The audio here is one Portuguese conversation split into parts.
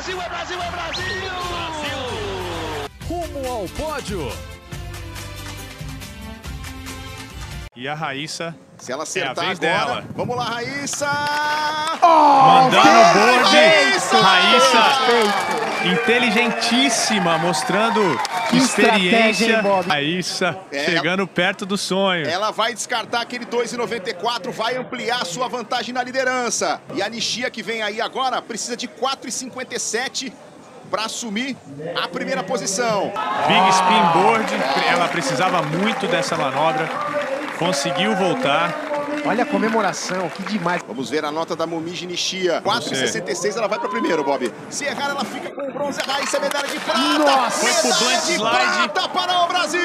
Brasil, é Brasil, é Brasil! Brasil! Rumo ao pódio. E a Raíssa Se ela é a acertar vez agora. dela. Vamos lá, Raíssa! Mandando o board. Raíssa! Raíssa, inteligentíssima, mostrando experiência. hein, Bob? Raíssa, É. chegando perto do sonho. Ela vai descartar aquele 2,94, vai ampliar sua vantagem na liderança. E a Nishia que vem aí agora precisa de 4,57 para assumir a primeira posição. Big Spin Board, ela precisava muito dessa manobra. Conseguiu voltar. Olha a comemoração, que demais. Vamos ver a nota da Momiji Nishia. 4,66 ela vai para primeiro, Bob. Se errar, ela fica com o bronze. A Raíssa, medalha de prata. Nossa! Foi pro Medalha de slide. prata para o Brasil!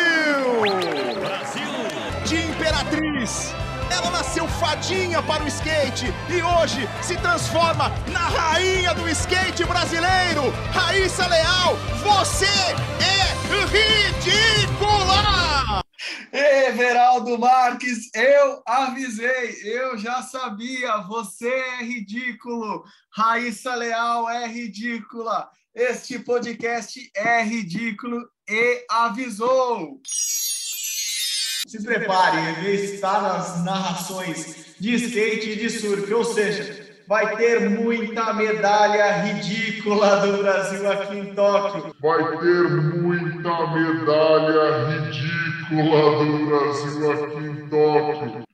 de Imperatriz. Ela nasceu fadinha para o skate e hoje se transforma na rainha do skate brasileiro. Raíssa Leal, você é ridícula! Everaldo Marques, eu avisei, eu já sabia, você é ridículo, Raíssa Leal é ridícula, este podcast é ridículo e avisou. Se preparem, ele está nas narrações de skate e de surf, ou seja, vai ter muita medalha ridícula do Brasil aqui em Tóquio. vai ter muita medalha ridícula do Brasil aqui em Tóquio.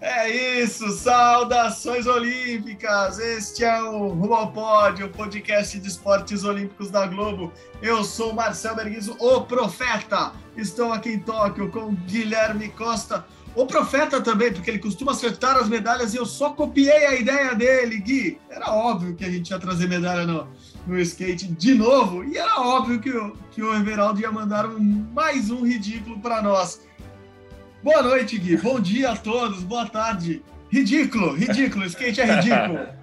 É isso, saudações olímpicas! Este é o Rumo ao Pódio, o podcast de esportes olímpicos da Globo. Eu sou Marcel Berguizo, o Profeta. Estou aqui em Tóquio com Guilherme Costa, o Profeta também, porque ele costuma acertar as medalhas e eu só copiei a ideia dele, Gui. Era óbvio que a gente ia trazer medalha no, no skate de novo e era óbvio que o, que o Everaldo ia mandar um- mais um ridículo para nós. Boa noite, Gui. Bom dia a todos. Boa tarde. Ridículo, ridículo. Skate é ridículo.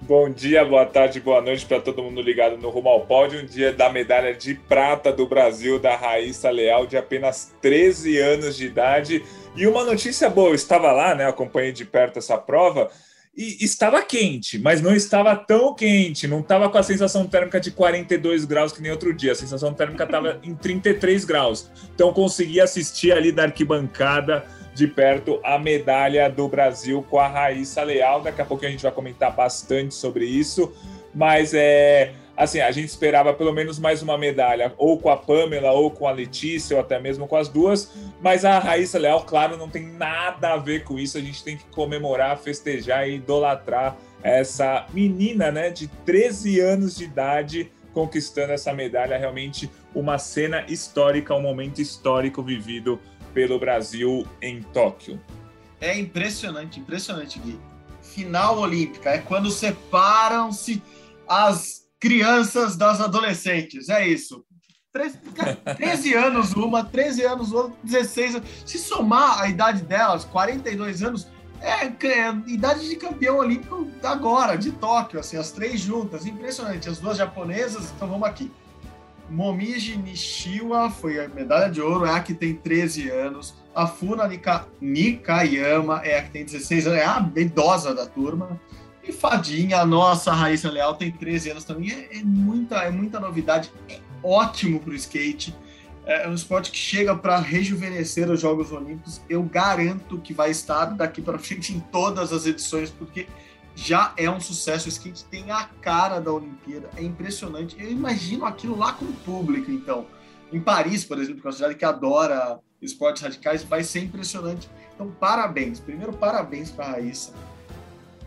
Bom dia, boa tarde, boa noite para todo mundo ligado no Rumo ao Pódio. Um dia da medalha de prata do Brasil, da Raíssa Leal, de apenas 13 anos de idade. E uma notícia boa, eu estava lá, né? Acompanhei de perto essa prova. E estava quente, mas não estava tão quente, não estava com a sensação térmica de 42 graus que nem outro dia. A sensação térmica estava em 33 graus. Então consegui assistir ali da arquibancada de perto a medalha do Brasil com a Raíssa Leal. Daqui a pouco a gente vai comentar bastante sobre isso. Mas é assim, a gente esperava pelo menos mais uma medalha, ou com a Pamela, ou com a Letícia, ou até mesmo com as duas. Mas a Raíssa Leal, claro, não tem nada a ver com isso. A gente tem que comemorar, festejar e idolatrar essa menina, né, de 13 anos de idade conquistando essa medalha. Realmente uma cena histórica, um momento histórico vivido pelo Brasil em Tóquio. É impressionante, impressionante, Gui. Final olímpica é quando separam-se as crianças das adolescentes. É isso. 13, 13 anos uma, 13 anos outra, 16 anos. Se somar a idade delas, 42 anos, é, é idade de campeão olímpico agora, de Tóquio, assim, as três juntas. Impressionante. As duas japonesas, então vamos aqui. Momiji Nishiwa foi a medalha de ouro, é a que tem 13 anos. A Funa Nika, Nikayama é a que tem 16 anos, é a idosa da turma. E Fadinha, a nossa Raíssa Leal, tem 13 anos também. É, é muita, é muita novidade, é ótimo para o skate. É um esporte que chega para rejuvenescer os Jogos Olímpicos. Eu garanto que vai estar daqui para frente em todas as edições, porque já é um sucesso. O skate tem a cara da Olimpíada, é impressionante. Eu imagino aquilo lá com o público, então. Em Paris, por exemplo, que é uma cidade que adora esportes radicais, vai ser impressionante. Então, parabéns. Primeiro, parabéns para a Raíssa.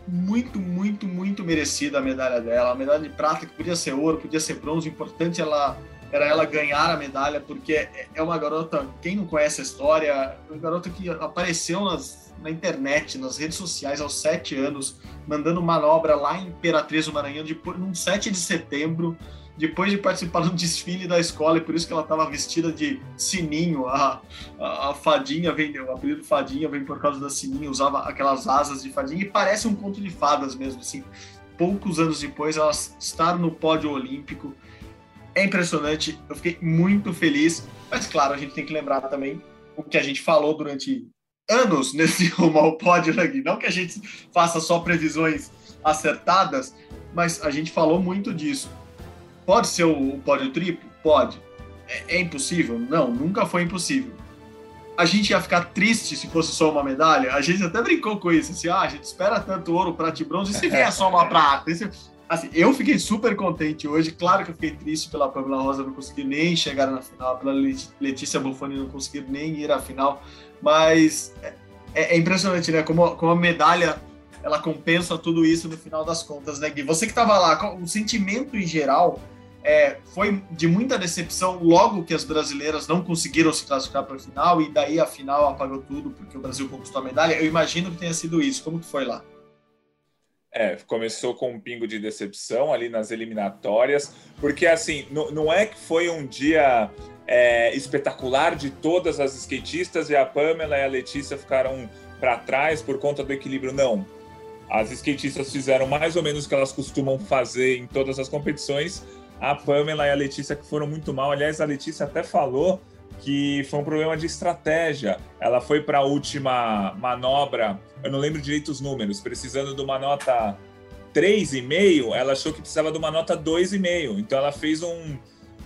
Muito, muito, muito merecida a medalha dela. A medalha de prata, que podia ser ouro, podia ser bronze. O importante ela, era ela ganhar a medalha, porque é- é uma garota, quem não conhece a história, uma garota que apareceu nas, na internet, nas redes sociais aos sete anos, mandando manobra lá em Imperatriz do Maranhão, depois, num 7 de setembro, depois de participar do desfile da escola, e por isso que ela estava vestida de sininho. A, a, a fadinha vem, o apelido fadinha vem por causa da sininho, usava aquelas asas de fadinha, e parece um conto de fadas mesmo, assim. Poucos anos depois, ela estar no pódio olímpico. É impressionante, eu fiquei muito feliz, mas claro, a gente tem que lembrar também o que a gente falou durante anos nesse rumo ao pódio aqui. Não que a gente faça só previsões acertadas, mas a gente falou muito disso. Pode ser o, o pódio triplo? Pode. É, é impossível? Não, nunca foi impossível. A gente ia ficar triste se fosse só uma medalha. A gente até brincou com isso, assim, ah, a gente espera tanto ouro, prata e bronze, e se vier só uma prata? Assim, eu fiquei super contente hoje. Claro que eu fiquei triste pela Pamela Rosa não conseguir nem chegar na final, pela Letícia Buffoni não conseguir nem ir à final. Mas é, é impressionante, né? Como, como a medalha ela compensa tudo isso no final das contas, né, Gui? Você que estava lá, o sentimento em geral é, foi de muita decepção logo que as brasileiras não conseguiram se classificar para a final e daí a final apagou tudo porque o Brasil conquistou a medalha. Eu imagino que tenha sido isso. Como que foi lá? É, começou com um pingo de decepção ali nas eliminatórias, porque assim, não, é que foi um dia é, espetacular de todas as skatistas e a Pamela e a Letícia ficaram para trás por conta do equilíbrio, não. As skatistas fizeram mais ou menos o que elas costumam fazer em todas as competições. A Pamela e a Letícia que foram muito mal. Aliás, a Letícia até falou que foi um problema de estratégia. Ela foi para a última manobra, eu não lembro direito os números, precisando de uma nota 3,5, ela achou que precisava de uma nota 2,5. Então ela fez um,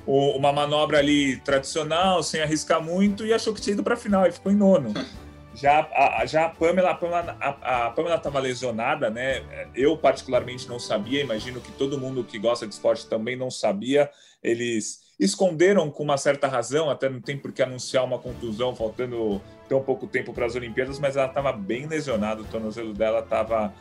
uma manobra ali tradicional, sem arriscar muito, e achou que tinha ido para a final e ficou em nono. Já a, já a Pamela, a Pamela, a, a Pamela estava lesionada, né? Eu particularmente não sabia, imagino que todo mundo que gosta de esporte também não sabia. Eles esconderam com uma certa razão, até não tem por que anunciar uma contusão, faltando tão pouco tempo para as Olimpíadas, mas ela estava bem lesionada, o tornozelo dela estava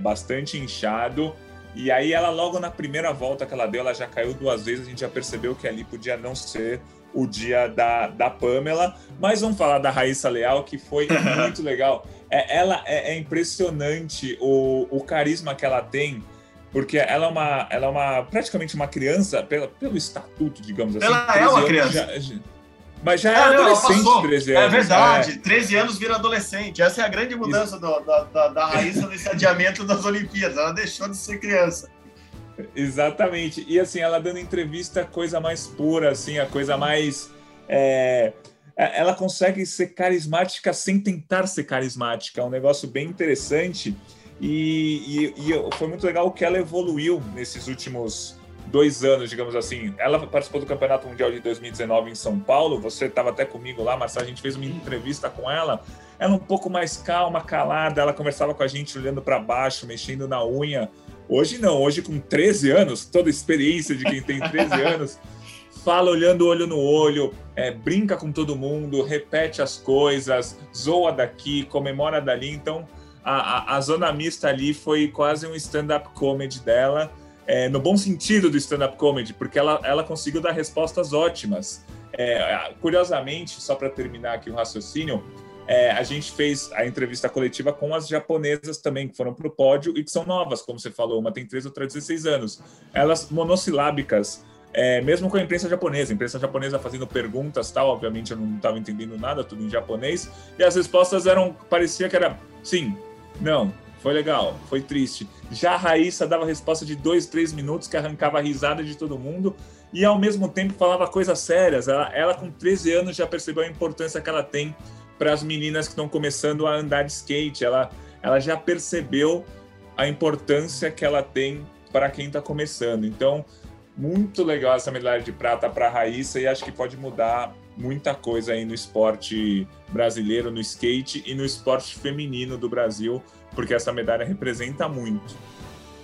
bastante inchado. E aí ela logo na primeira volta que ela deu, ela já caiu duas vezes, a gente já percebeu que ali podia não ser o dia da, da Pamela. Mas vamos falar da Raíssa Leal, que foi muito legal. É, ela é, é impressionante o, o carisma que ela tem, porque ela é uma, ela é uma praticamente uma criança, pela, pelo estatuto, digamos assim. Ela é 13 uma anos criança. já- mas já é ela adolescente, passou. 13 É anos. verdade, 13 anos vira adolescente. Essa é a grande mudança do- da, da, da Raíssa nesse adiamento das Olimpíadas. Ela deixou de ser criança. Exatamente. E assim, ela dando entrevista, coisa mais pura, assim, a coisa mais. é, é, Ela consegue ser carismática sem tentar ser carismática. É um negócio bem interessante. E, e- e foi muito legal que ela evoluiu nesses últimos dois anos, digamos assim. Ela participou do Campeonato Mundial de 2019 em São Paulo. Você estava até comigo lá, Marcelo. A gente fez uma entrevista com ela. Ela um pouco mais calma, calada. Ela conversava com a gente olhando para baixo, mexendo na unha. Hoje não, hoje com 13 anos, toda a experiência de quem tem 13 anos, fala olhando olho no olho, é, brinca com todo mundo, repete as coisas, zoa daqui, comemora dali. Então, a, a, a zona mista ali foi quase um stand-up comedy dela, é, no bom sentido do stand-up comedy, porque ela, ela conseguiu dar respostas ótimas. É, curiosamente, só para terminar aqui o raciocínio, é, a gente fez a entrevista coletiva com as japonesas também, que foram para o pódio e que são novas, como você falou, uma tem 13, outra 16 anos. Elas monossilábicas, é, mesmo com a imprensa japonesa, a imprensa japonesa fazendo perguntas tal, obviamente eu não estava entendendo nada, tudo em japonês, e as respostas eram, parecia que era sim, não, foi legal, foi triste. Já a Raíssa dava resposta de dois, três minutos, que arrancava a risada de todo mundo, e ao mesmo tempo falava coisas sérias. Ela, ela com 13 anos já percebeu a importância que ela tem para as meninas que estão começando a andar de skate. Ela, ela já percebeu a importância que ela tem para quem está começando. Então, muito legal essa medalha de prata para a Raíssa e acho que pode mudar muita coisa aí no esporte brasileiro, no skate e no esporte feminino do Brasil, porque essa medalha representa muito.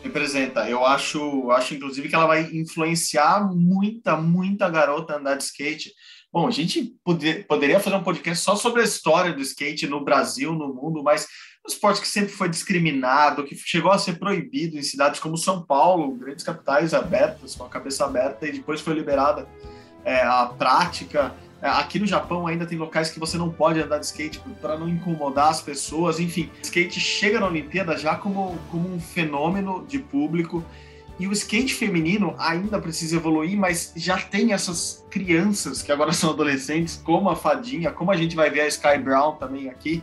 Representa. Eu acho, acho inclusive que ela vai influenciar muita, muita garota a andar de skate. Bom, a gente poder, poderia fazer um podcast só sobre a história do skate no Brasil, no mundo, mas um esporte que sempre foi discriminado, que chegou a ser proibido em cidades como São Paulo, grandes capitais abertas, com a cabeça aberta, e depois foi liberada é, a prática. É, Aqui no Japão ainda tem locais que você não pode andar de skate para não incomodar as pessoas. Enfim, skate chega na Olimpíada já como, como um fenômeno de público. E o skate feminino ainda precisa evoluir, mas já tem essas crianças que agora são adolescentes, como a Fadinha, como a gente vai ver a Sky Brown também aqui,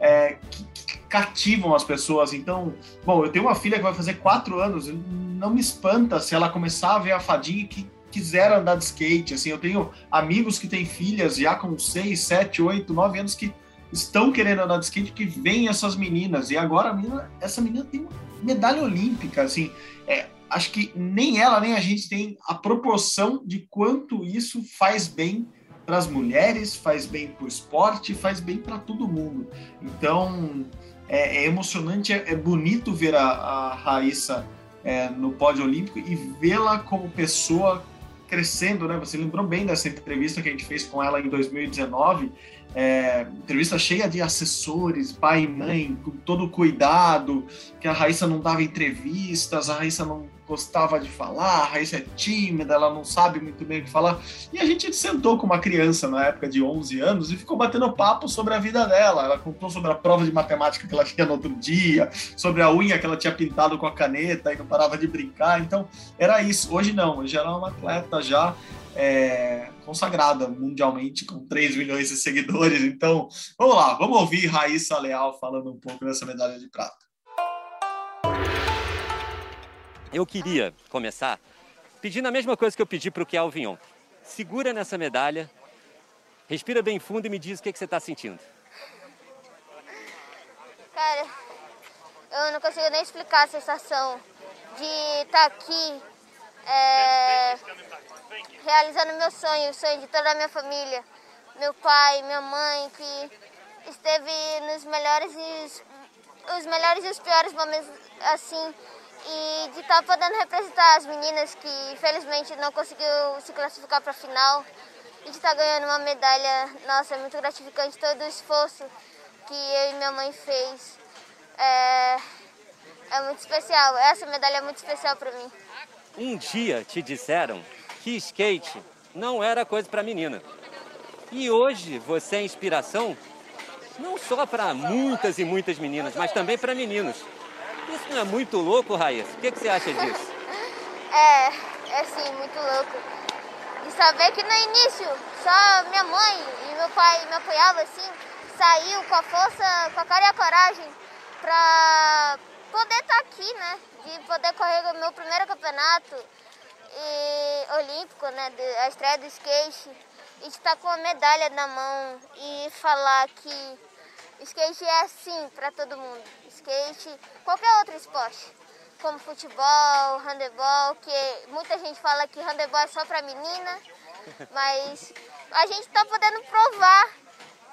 é, que, que cativam as pessoas. Então, bom, eu tenho uma filha que vai fazer quatro anos, não me espanta se ela começar a ver a Fadinha que quiser andar de skate. Assim, eu tenho amigos que têm filhas já com 6, 7, 8, 9 anos que estão querendo andar de skate, que veem essas meninas. E agora menina, essa menina tem medalha olímpica. Assim, é, acho que nem ela nem a gente tem a proporção de quanto isso faz bem para as mulheres, faz bem para o esporte, faz bem para todo mundo. Então é, é emocionante, é, é, bonito ver a, a Raíssa é, no pódio olímpico e vê-la como pessoa crescendo, né? Você lembrou bem dessa entrevista que a gente fez com ela em 2019, é, entrevista cheia de assessores, pai e mãe, com todo o cuidado, que a Raíssa não dava entrevistas, a Raíssa não gostava de falar, a Raíssa é tímida, ela não sabe muito bem o que falar. E a gente sentou com uma criança na época de 11 anos e ficou batendo papo sobre a vida dela. Ela contou sobre a prova de matemática que ela tinha no outro dia, sobre a unha que ela tinha pintado com a caneta e não parava de brincar. Então, era isso. Hoje não, hoje ela é uma atleta já é, consagrada mundialmente com 3 milhões de seguidores. Então, vamos lá, vamos ouvir Raíssa Leal falando um pouco dessa medalha de prata. Eu queria começar pedindo a mesma coisa que eu pedi para o Kelvin ontem. Segura nessa medalha, respira bem fundo e me diz o que, que você está sentindo. Cara, eu não consigo nem explicar a sensação de estar tá aqui é, realizando meu sonho, o sonho de toda a minha família. Meu pai, minha mãe, que esteve nos melhores e os melhores e os piores momentos assim e de estar tá podendo representar as meninas que infelizmente não conseguiu se classificar para a final e de estar tá ganhando uma medalha. Nossa, é muito gratificante todo o esforço que eu e minha mãe fez. É, é muito especial. Essa medalha é muito especial para mim. Um dia te disseram que skate não era coisa para menina. E hoje você é inspiração não só para muitas e muitas meninas, mas também para meninos. Isso não é muito louco, Raíssa? O que, que você acha disso? é, é sim, muito louco. De saber que no início só minha mãe e meu pai me apoiavam assim, saiu com a força, com a cara e a coragem para poder estar tá aqui, né? De poder correr o meu primeiro campeonato e, olímpico, né? A estreia do skate. E de estar tá com a medalha na mão e falar que skate é assim para todo mundo. Skate, qualquer outro esporte, como futebol, handebol, que muita gente fala que handebol é só para menina, mas a gente está podendo provar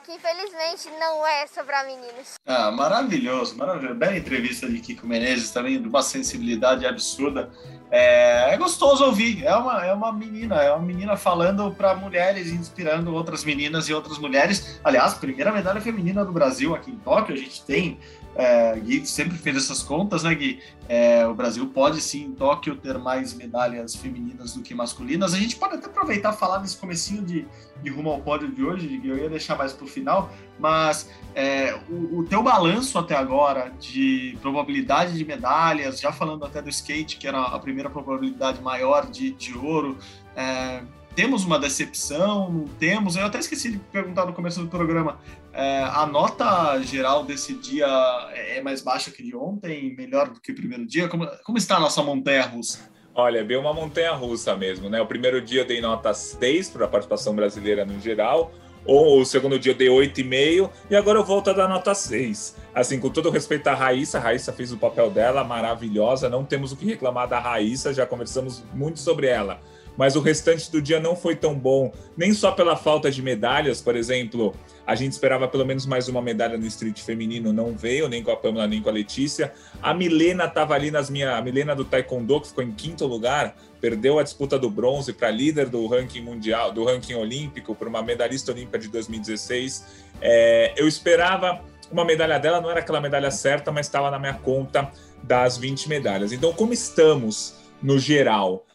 que infelizmente não é só para meninos. Ah, maravilhoso, maravilhoso. Bela entrevista de Kiko Menezes também, de uma sensibilidade absurda. É, é, gostoso ouvir. É uma, é uma menina, é uma menina falando para mulheres, inspirando outras meninas e outras mulheres. Aliás, primeira medalha feminina do Brasil aqui em Tóquio. A gente tem é, Gui sempre fez essas contas, né, Gui? É, o Brasil pode sim em Tóquio ter mais medalhas femininas do que masculinas. A gente pode até aproveitar falar nesse comecinho de, de rumo ao pódio de hoje, Gui, eu ia deixar mais para o final, mas é, o, o, teu balanço até agora de probabilidade de medalhas, já falando até do skate, que era a primeira probabilidade maior de, de ouro, é, temos uma decepção, não temos? Eu até esqueci de perguntar no começo do programa. É, a nota geral desse dia é mais baixa que de ontem? Melhor do que o primeiro dia? Como, como está a nossa montanha russa? Olha, é bem uma montanha russa mesmo, né? O primeiro dia eu dei nota 6 para a participação brasileira no geral, ou o segundo dia eu dei 8,5 e agora eu volto a dar nota 6. Assim, com todo respeito à Raíssa, a Raíssa fez o papel dela maravilhosa, não temos o que reclamar da Raíssa, já conversamos muito sobre ela mas o restante do dia não foi tão bom, nem só pela falta de medalhas, por exemplo, a gente esperava pelo menos mais uma medalha no street feminino, não veio, nem com a Pamela, nem com a Letícia. A Milena estava ali nas minhas. A Milena do Taekwondo, que ficou em quinto lugar, perdeu a disputa do bronze para líder do ranking mundial, do ranking olímpico, para uma medalhista olímpica de 2016. É, eu esperava uma medalha dela, não era aquela medalha certa, mas estava na minha conta das 20 medalhas. Então, como estamos no geral?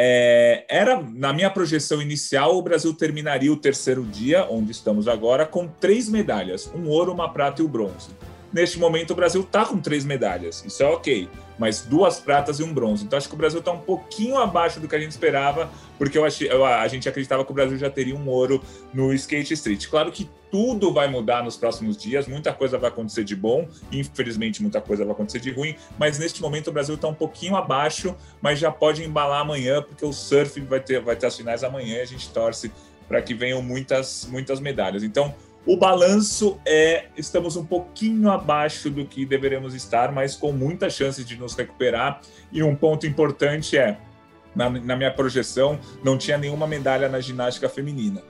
É, era, na minha projeção inicial, o Brasil terminaria o terceiro dia, onde estamos agora, com três medalhas: um ouro, uma prata e o bronze. Neste momento, o Brasil está com três medalhas, isso é ok, mas duas pratas e um bronze. Então, acho que o Brasil está um pouquinho abaixo do que a gente esperava, porque eu achei, eu, a gente acreditava que o Brasil já teria um ouro no skate street. Claro que tudo vai mudar nos próximos dias, muita coisa vai acontecer de bom, infelizmente, muita coisa vai acontecer de ruim, mas neste momento o Brasil está um pouquinho abaixo, mas já pode embalar amanhã, porque o surf vai ter, vai ter as finais amanhã e a gente torce para que venham muitas, muitas medalhas. Então, O balanço é estamos um pouquinho abaixo do que deveremos estar, mas com muita chance de nos recuperar. E um ponto importante é na, na minha projeção não tinha nenhuma medalha na ginástica feminina.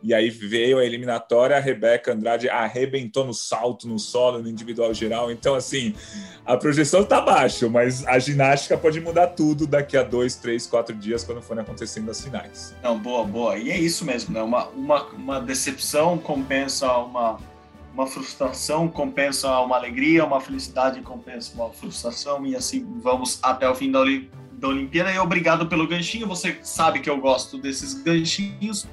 E aí veio a eliminatória, a Rebeca Andrade arrebentou no salto, no solo, no individual geral. Então, assim, a projeção está baixa, mas a ginástica pode mudar tudo daqui a dois, três, quatro dias, quando forem acontecendo as finais. Não, boa, boa. E é isso mesmo, né? Uma, uma, uma decepção compensa uma, uma frustração, compensa uma alegria, uma felicidade compensa uma frustração, e assim vamos até o fim da, da Olimpíada. E obrigado pelo ganchinho. Você sabe que eu gosto desses ganchinhos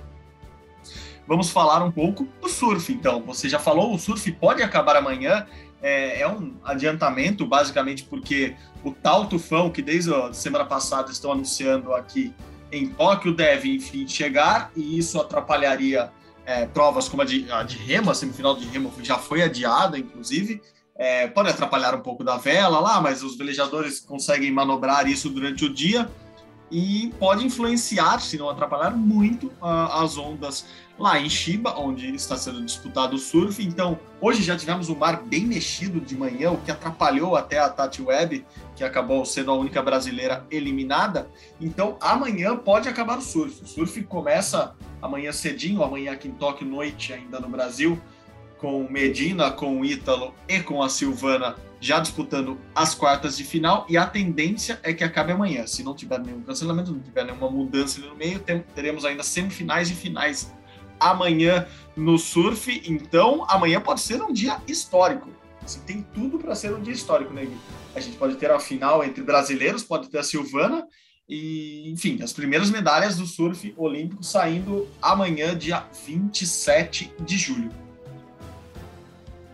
vamos falar um pouco do surf. Então, você já falou, o surf pode acabar amanhã. É, é um adiantamento, basicamente, porque o tal tufão que desde a semana passada estão anunciando aqui em Tóquio deve, enfim, chegar, e isso atrapalharia é, provas como a de, a de remo, a semifinal de remo já foi adiada, inclusive. É, pode atrapalhar um pouco da vela lá, mas os velejadores conseguem manobrar isso durante o dia e pode influenciar, se não atrapalhar muito, uh, as ondas lá em Chiba, onde está sendo disputado o surf. Então, hoje já tivemos o mar bem mexido de manhã, o que atrapalhou até a Tati Webb, que acabou sendo a única brasileira eliminada. Então, amanhã pode acabar o surf. O surf começa amanhã cedinho, amanhã aqui em Tóquio, noite ainda no Brasil, com Medina, com o Ítalo e com a Silvana já disputando as quartas de final e a tendência é que acabe amanhã. Se não tiver nenhum cancelamento, não tiver nenhuma mudança no meio, teremos ainda semifinais e finais amanhã no surf. Então, amanhã pode ser um dia histórico. Assim, tem tudo para ser um dia histórico, né, Gui? A gente pode ter a final entre brasileiros, pode ter a Silvana e, enfim, as primeiras medalhas do surf olímpico saindo amanhã, dia 27 de julho.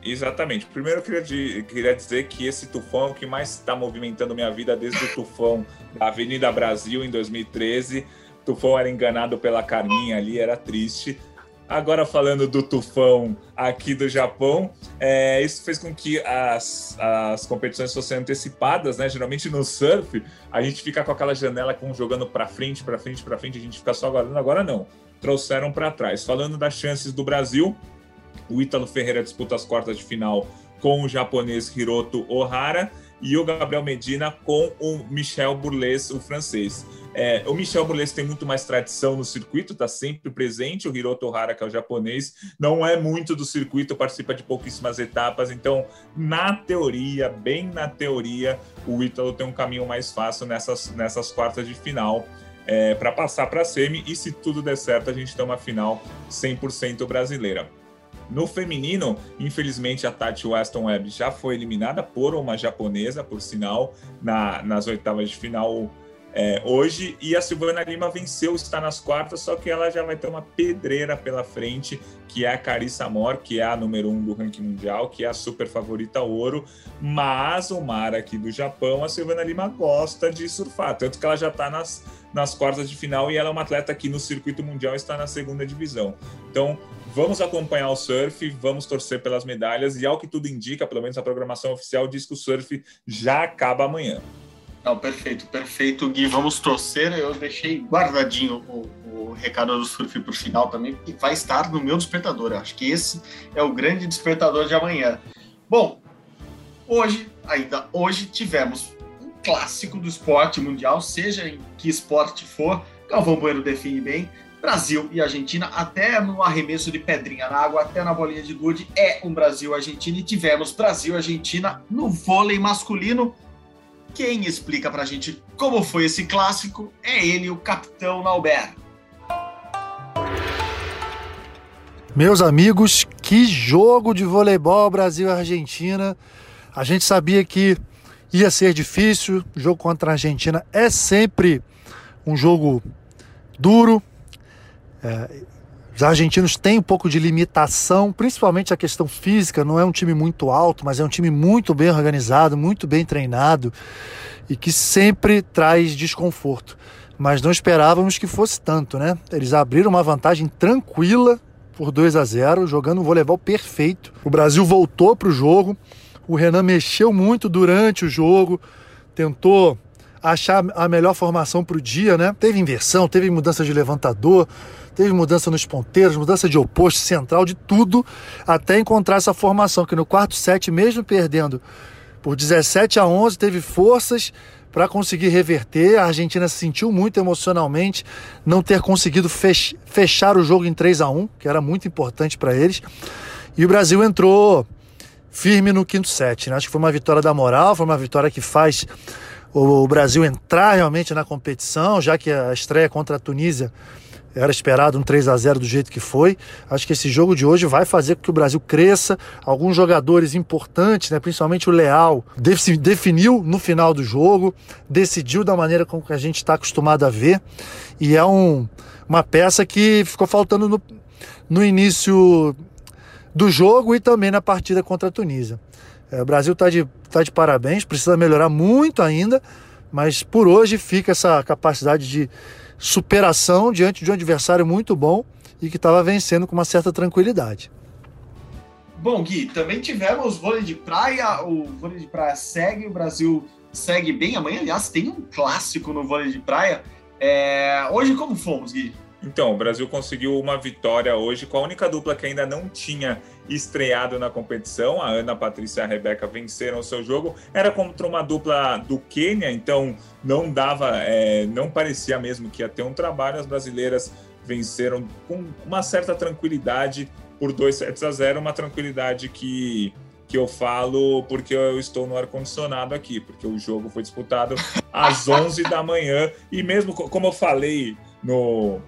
Exatamente. Primeiro eu queria, queria dizer que esse tufão é o que mais está movimentando minha vida desde o tufão da Avenida Brasil em 2013. O tufão era enganado pela Carminha ali, era triste. Agora falando do tufão aqui do Japão, é, isso fez com que as, as competições fossem antecipadas, né? Geralmente no surf a gente fica com aquela janela com jogando para frente, para frente, para frente, a gente fica só aguardando. Agora não, trouxeram para trás. Falando das chances do Brasil, o Ítalo Ferreira disputa as quartas de final com o japonês Hiroto Ohara e o Gabriel Medina com o Michel Bourles, o francês. É, o Michel Bourles tem muito mais tradição no circuito, está sempre presente. O Hiroto Ohara, que é o japonês, não é muito do circuito, participa de pouquíssimas etapas. Então, na teoria, bem na teoria, o Ítalo tem um caminho mais fácil nessas, nessas quartas de final. É, para passar para a semi e se tudo der certo a gente tem uma final 100% brasileira. No feminino, infelizmente, a Tati Weston Webb já foi eliminada por uma japonesa, por sinal, na, nas oitavas de final é, hoje. E a Silvana Lima venceu, está nas quartas, só que ela já vai ter uma pedreira pela frente, que é a Carissa Amor, que é a número um do ranking mundial, que é a super favorita ouro. Mas o mar aqui do Japão, a Silvana Lima gosta de surfar, tanto que ela já está nas, nas quartas de final e ela é uma atleta que no circuito mundial está na segunda divisão. Então, Vamos acompanhar o surf, vamos torcer pelas medalhas e ao que tudo indica, pelo menos a programação oficial diz que o surf já acaba amanhã. Não, perfeito, perfeito, Gui. Vamos torcer. Eu deixei guardadinho o, o recado do surf para o final também, que vai estar no meu despertador. Eu acho que esse é o grande despertador de amanhã. Bom, hoje, ainda hoje, tivemos um clássico do esporte mundial, seja em que esporte for. Galvão Bueno define bem. Brasil e Argentina, até no arremesso de pedrinha na água, até na bolinha de gude, é um Brasil-Argentina e tivemos Brasil-Argentina no vôlei masculino. Quem explica pra gente como foi esse clássico é ele, o capitão Nauber. Meus amigos, que jogo de voleibol Brasil-Argentina. A gente sabia que ia ser difícil. O jogo contra a Argentina é sempre um jogo duro, é, os argentinos têm um pouco de limitação, principalmente a questão física. Não é um time muito alto, mas é um time muito bem organizado, muito bem treinado e que sempre traz desconforto. Mas não esperávamos que fosse tanto, né? Eles abriram uma vantagem tranquila por 2 a 0, jogando um voleibol perfeito. O Brasil voltou para o jogo. O Renan mexeu muito durante o jogo, tentou achar a melhor formação para o dia, né? Teve inversão, teve mudança de levantador, teve mudança nos ponteiros, mudança de oposto, central, de tudo, até encontrar essa formação, que no quarto set, mesmo perdendo por 17 a 11, teve forças para conseguir reverter. A Argentina se sentiu muito emocionalmente não ter conseguido fech fechar o jogo em 3 a 1 que era muito importante para eles. E o Brasil entrou firme no quinto set. Né? Acho que foi uma vitória da moral, foi uma vitória que faz o Brasil entrar realmente na competição, já que a estreia contra a Tunísia era esperado um 3 a 0 do jeito que foi. Acho que esse jogo de hoje vai fazer com que o Brasil cresça. Alguns jogadores importantes, né, principalmente o Leal, definiu no final do jogo, decidiu da maneira como a gente está acostumado a ver. E é um, uma peça que ficou faltando no, no início do jogo e também na partida contra a Tunísia. É, o Brasil está de, tá de parabéns, precisa melhorar muito ainda, mas por hoje fica essa capacidade de superação diante de um adversário muito bom e que estava vencendo com uma certa tranquilidade. Bom, Gui, também tivemos vôlei de praia, o vôlei de praia segue, o Brasil segue bem. Amanhã, aliás, tem um clássico no vôlei de praia. É... Hoje, como fomos, Gui? Então, o Brasil conseguiu uma vitória hoje com a única dupla que ainda não tinha estreado na competição. A Ana Patrícia e a Rebeca venceram o seu jogo. Era contra uma dupla do Quênia, então não dava, é, não parecia mesmo que ia ter um trabalho. As brasileiras venceram com uma certa tranquilidade por 2 sets a 0, uma tranquilidade que que eu falo porque eu estou no ar-condicionado aqui, porque o jogo foi disputado às 11 da manhã e mesmo como eu falei no,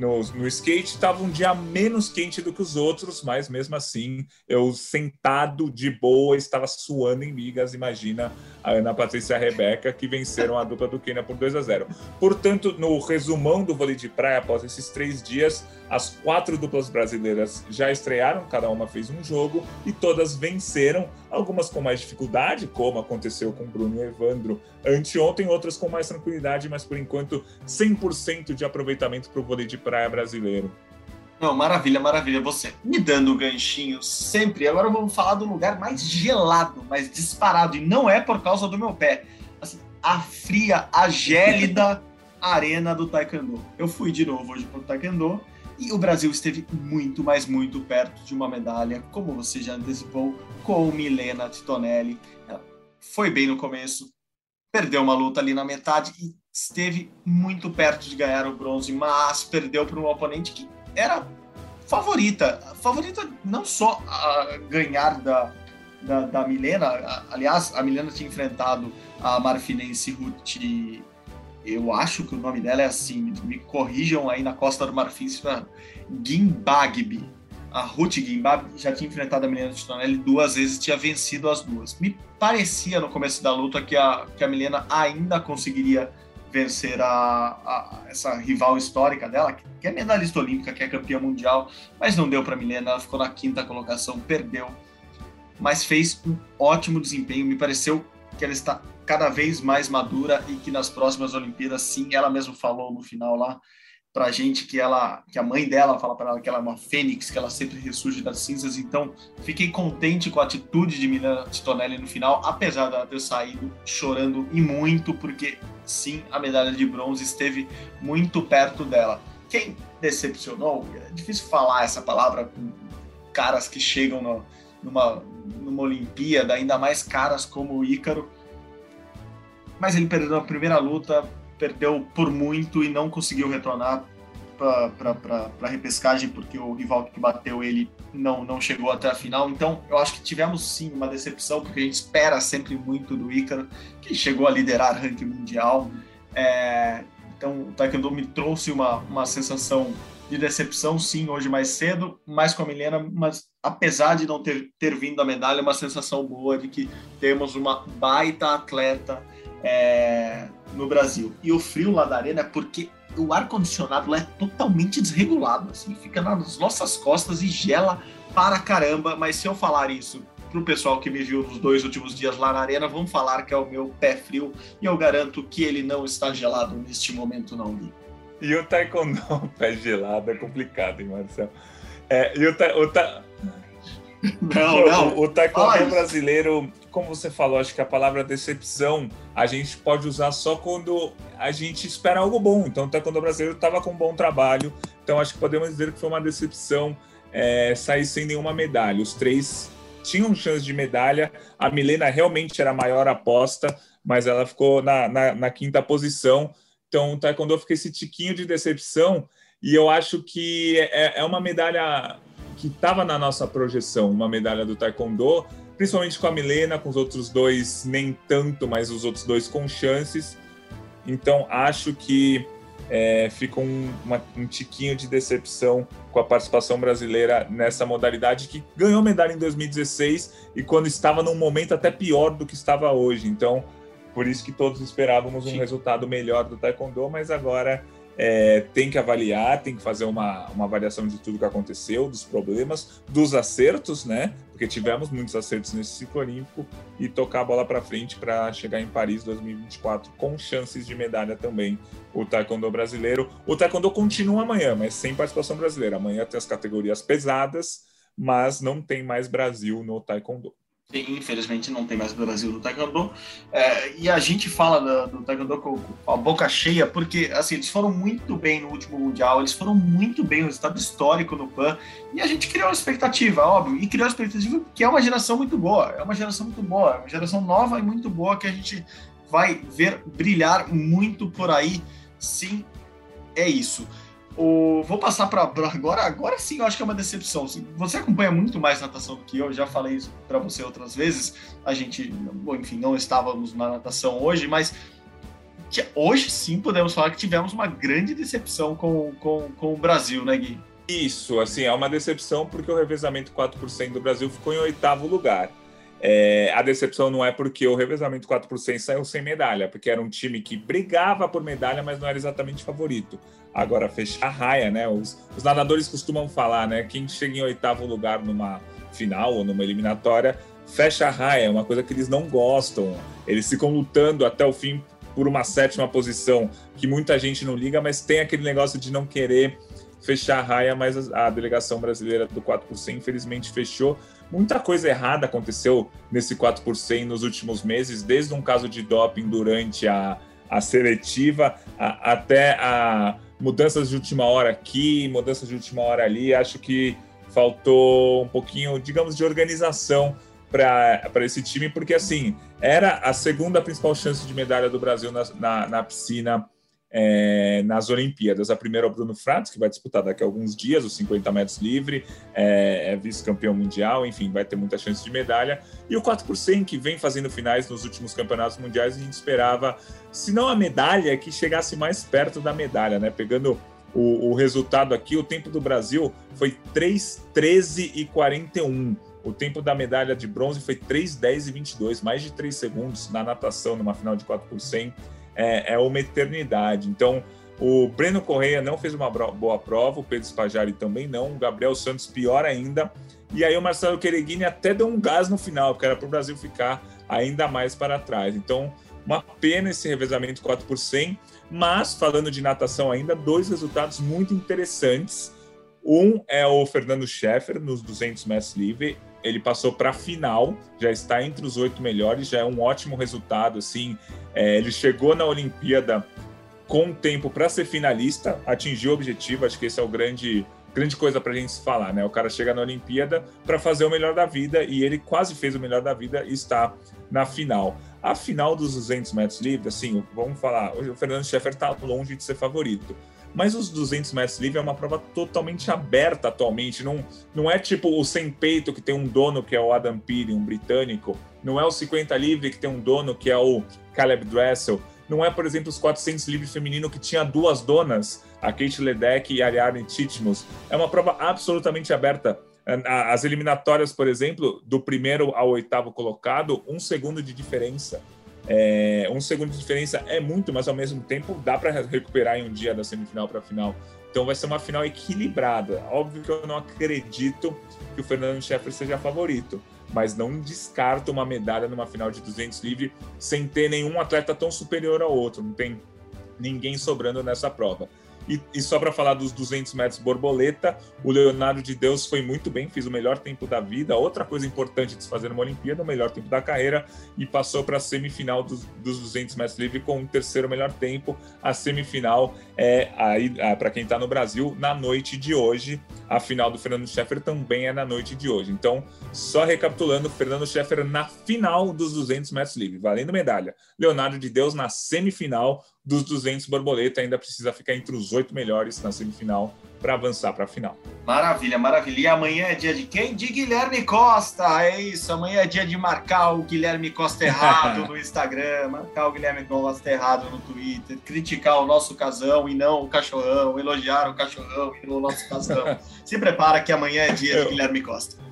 no, no skate estava um dia menos quente do que os outros, mas mesmo assim, eu sentado de boa estava suando em migas. Imagina a Ana Patrícia e a Rebeca, que venceram a dupla do Quênia por 2 a 0. Portanto, no resumão do vôlei de praia, após esses três dias, as quatro duplas brasileiras já estrearam, cada uma fez um jogo e todas venceram, algumas com mais dificuldade, como aconteceu com Bruno e Evandro anteontem, outras com mais tranquilidade, mas por enquanto 100% de aproveitamento para o vôlei de praia brasileiro. Não, maravilha, maravilha. Você me dando o ganchinho sempre. Agora vamos falar do lugar mais gelado, mais disparado. E não é por causa do meu pé. Assim, a fria, a gélida arena do Taekwondo. Eu fui de novo hoje para o Taekwondo e o Brasil esteve muito, mas muito perto de uma medalha, como você já antecipou, com Milena Titonelli. Ela foi bem no começo, perdeu uma luta ali na metade e esteve muito perto de ganhar o bronze, mas perdeu para um oponente que era favorita. Favorita não só a ganhar da, da, da Milena, aliás, a Milena tinha enfrentado a marfinense Ruth, eu acho que o nome dela é assim, me corrijam aí na Costa do Marfim, Gimbagbi. A Ruth Gimbab já tinha enfrentado a Milena Titonelli duas vezes tinha vencido as duas. Me parecia no começo da luta que a, que a Milena ainda conseguiria vencer a, a, essa rival histórica dela, que é medalhista olímpica, que é campeã mundial, mas não deu para Milena, ela ficou na quinta colocação, perdeu, mas fez um ótimo desempenho. Me pareceu que ela está cada vez mais madura e que nas próximas Olimpíadas, sim, ela mesma falou no final lá para gente que ela, que a mãe dela fala para ela que ela é uma fênix, que ela sempre ressurge das cinzas. Então, fiquei contente com a atitude de Milena Titonelli no final, apesar dela ter saído chorando e muito, porque sim, a medalha de bronze esteve muito perto dela. Quem decepcionou, é difícil falar essa palavra com caras que chegam no, numa, numa Olimpíada, ainda mais caras como o Ícaro, mas ele perdeu a primeira luta perdeu por muito e não conseguiu retornar para a repescagem, porque o rival que bateu ele não, não chegou até a final. Então, eu acho que tivemos sim uma decepção, porque a gente espera sempre muito do Ícaro, que chegou a liderar ranking mundial. É, então, o Taekwondo me trouxe uma, uma sensação de decepção, sim, hoje mais cedo, mais com a Milena, mas apesar de não ter, ter vindo a medalha, é uma sensação boa de que temos uma baita atleta é, no Brasil. E o frio lá da arena é porque o ar-condicionado é totalmente desregulado, assim, fica nas nossas costas e gela para caramba. Mas se eu falar isso pro pessoal que me viu nos dois últimos dias lá na arena, vão falar que é o meu pé frio e eu garanto que ele não está gelado neste momento, não, Gui. E o taekwondo pé gelado é complicado, hein, Marcelo? É, e o, ta, o ta... Não, não. O, o taekwondo brasileiro como você falou, acho que a palavra decepção a gente pode usar só quando a gente espera algo bom. Então, o Taekwondo brasileiro estava com um bom trabalho, Então acho que podemos dizer que foi uma decepção é, sair sem nenhuma medalha. Os três tinham chance de medalha. A Milena realmente era a maior aposta, mas ela ficou na, na, na quinta posição. Então o Taekwondo fica esse tiquinho de decepção. E eu acho que é, é uma medalha que estava na nossa projeção, uma medalha do Taekwondo, principalmente com a Milena, com os outros dois nem tanto, mas os outros dois com chances. Então acho que é, fica um, uma, um tiquinho de decepção com a participação brasileira nessa modalidade que ganhou medalha em 2016 e quando estava num momento até pior do que estava hoje. Então, por isso que todos esperávamos um Sim. resultado melhor do Taekwondo, mas agora é, tem que avaliar, tem que fazer uma, uma avaliação de tudo que aconteceu, dos problemas, dos acertos, né? Porque tivemos muitos acertos nesse ciclo olímpico e tocar a bola para frente para chegar em Paris 2024 com chances de medalha também. O taekwondo brasileiro. O taekwondo continua amanhã, mas sem participação brasileira. Amanhã tem as categorias pesadas, mas não tem mais Brasil no taekwondo infelizmente não tem mais Brasil no Taekwondo. É, e a gente fala do, do Taekwondo com, com, a boca cheia, porque assim, eles foram muito bem no último Mundial, eles foram muito bem no resultado histórico no PAN, e a gente criou uma expectativa, óbvio, e criou uma expectativa que é uma geração muito boa, é uma geração muito boa, é uma geração nova e muito boa que a gente vai ver brilhar muito por aí. Sim, é isso. O, vou passar para agora. Agora sim, eu acho que é uma decepção. Você acompanha muito mais natação do que eu. Já falei isso para você outras vezes. A gente, enfim, não estávamos na natação hoje, mas hoje sim podemos falar que tivemos uma grande decepção com, com, com o Brasil, né, Gui? Isso, assim, é uma decepção porque o revezamento 4% do Brasil ficou em oitavo lugar. É, a decepção não é porque o revezamento 4% saiu sem medalha, porque era um time que brigava por medalha, mas não era exatamente favorito. Agora, fechar a raia, né? Os, os nadadores costumam falar, né? Quem chega em oitavo lugar numa final ou numa eliminatória, fecha a raia, é uma coisa que eles não gostam. Eles ficam lutando até o fim por uma sétima posição, que muita gente não liga, mas tem aquele negócio de não querer fechar a raia, mas a delegação brasileira do 4% infelizmente fechou Muita coisa errada aconteceu nesse 4% nos últimos meses, desde um caso de doping durante a, a seletiva a, até a mudanças de última hora aqui, mudanças de última hora ali. Acho que faltou um pouquinho, digamos, de organização para esse time, porque assim era a segunda principal chance de medalha do Brasil na, na, na piscina é, nas Olimpíadas. A primeira é o Bruno Fratos, que vai disputar daqui a alguns dias os 50 metros livre, é, é vice-campeão mundial, enfim, vai ter muita chance de medalha. E o 4 que vem fazendo finais nos últimos campeonatos mundiais, a gente esperava, se não a medalha, que chegasse mais perto da medalha, né? Pegando o, o resultado aqui, o tempo do Brasil foi 3:13 e 41. O tempo da medalha de bronze foi 3:10 e 22, mais de 3 segundos na natação, numa final de 4 é, é uma eternidade. Então, o Breno Correia não fez uma boa prova, o Pedro Spajari também não, o Gabriel Santos pior ainda. E aí o Marcelo Quereguini até deu um gás no final, porque era para o Brasil ficar ainda mais para trás. Então, uma pena esse revezamento 4 por 100, mas falando de natação ainda, dois resultados muito interessantes. Um é o Fernando Scheffer nos 200 metros livre, ele passou para a final, já está entre os oito melhores, já é um ótimo resultado. Assim, é, ele chegou na Olimpíada com tempo para ser finalista, atingiu o objetivo. Acho que esse é o grande grande coisa para a gente falar, né? O cara chega na Olimpíada para fazer o melhor da vida e ele quase fez o melhor da vida e está na final. A final dos 200 metros livres, assim, vamos falar, o Fernando Scheffer está longe de ser favorito mas os 200 metros livre é uma prova totalmente aberta atualmente. Não, não é tipo o sem peito que tem um dono que é o Adam Peary, um britânico. Não é o 50 livre que tem um dono que é o Caleb Dressel. Não é, por exemplo, os 400 livre feminino que tinha duas donas, a Kate Ledeck e a Ariadne Titmus. É uma prova absolutamente aberta. As eliminatórias, por exemplo, do primeiro ao oitavo colocado, um segundo de diferença. É, um segundo de diferença é muito, mas ao mesmo tempo dá para recuperar em um dia da semifinal para a final. Então vai ser uma final equilibrada. Óbvio que eu não acredito que o Fernando Scheffer seja favorito, mas não descarto uma medalha numa final de 200 livre sem ter nenhum atleta tão superior ao outro. Não tem ninguém sobrando nessa prova. E, e só para falar dos 200 metros borboleta, o Leonardo de Deus foi muito bem, fez o melhor tempo da vida. Outra coisa importante de se fazer numa Olimpíada, o melhor tempo da carreira, e passou para a semifinal dos, dos 200 metros livre com o terceiro melhor tempo. A semifinal é para quem está no Brasil na noite de hoje. A final do Fernando Scheffer também é na noite de hoje. Então, só recapitulando, Fernando Scheffer na final dos 200 metros livre, valendo medalha. Leonardo de Deus na semifinal dos 200 borboleta, ainda precisa ficar entre os oito melhores na semifinal para avançar para a final. Maravilha, maravilha. E amanhã é dia de quem? De Guilherme Costa. É isso, amanhã é dia de marcar o Guilherme Costa errado no Instagram, marcar o Guilherme Costa errado no Twitter, criticar o nosso casão e não o cachorrão, elogiar o cachorrão e não o nosso casão. Se prepara que amanhã é dia de Guilherme Costa.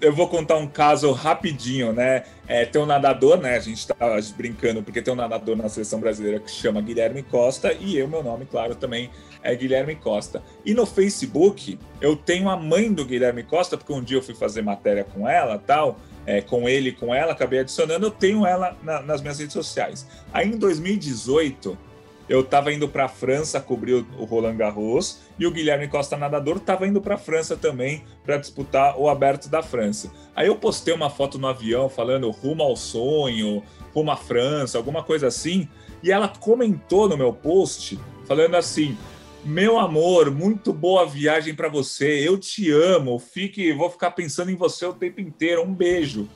Eu vou contar um caso rapidinho, né? É, tem um nadador, né? A gente tá brincando, porque tem um nadador na seleção brasileira que chama Guilherme Costa, e eu, meu nome, claro, também é Guilherme Costa. E no Facebook, eu tenho a mãe do Guilherme Costa, porque um dia eu fui fazer matéria com ela tal, é, com ele com ela, acabei adicionando, eu tenho ela na, nas minhas redes sociais. Aí em 2018, eu estava indo para a França cobrir o Roland Garros e o Guilherme Costa nadador estava indo para a França também para disputar o Aberto da França. Aí eu postei uma foto no avião falando rumo ao sonho, rumo à França, alguma coisa assim, e ela comentou no meu post falando assim: "Meu amor, muito boa viagem para você. Eu te amo. Fique, vou ficar pensando em você o tempo inteiro. Um beijo."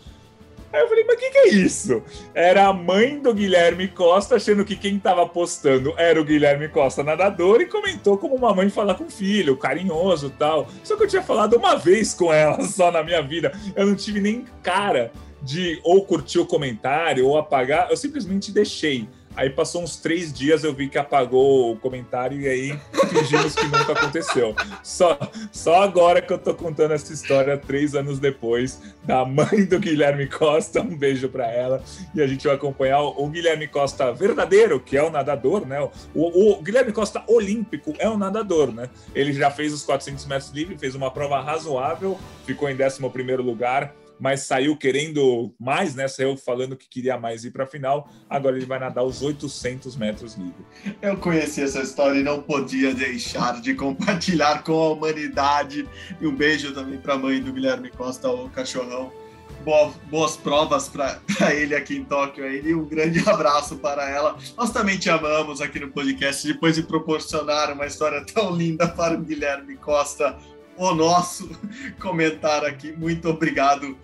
Aí eu falei, mas o que, que é isso? Era a mãe do Guilherme Costa, achando que quem tava postando era o Guilherme Costa nadador e comentou como uma mãe fala com o filho, carinhoso tal. Só que eu tinha falado uma vez com ela só na minha vida. Eu não tive nem cara de ou curtir o comentário ou apagar, eu simplesmente deixei. Aí passou uns três dias, eu vi que apagou o comentário e aí fingimos que nunca aconteceu. Só, só agora que eu tô contando essa história, três anos depois, da mãe do Guilherme Costa. Um beijo para ela. E a gente vai acompanhar o, Guilherme Costa verdadeiro, que é o nadador, né? O, o, Guilherme Costa olímpico é o nadador, né? Ele já fez os 400 metros livre, fez uma prova razoável, ficou em 11 primeiro lugar mas saiu querendo mais, né? Saiu falando que queria mais ir para a final. Agora ele vai nadar os 800 metros livre. Eu conheci essa história e não podia deixar de compartilhar com a humanidade. E um beijo também para a mãe do Guilherme Costa, o cachorrão. Boas, provas para ele aqui em Tóquio aí, e um grande abraço para ela. Nós também te amamos aqui no podcast, depois de proporcionar uma história tão linda para o Guilherme Costa, o nosso comentário aqui. Muito obrigado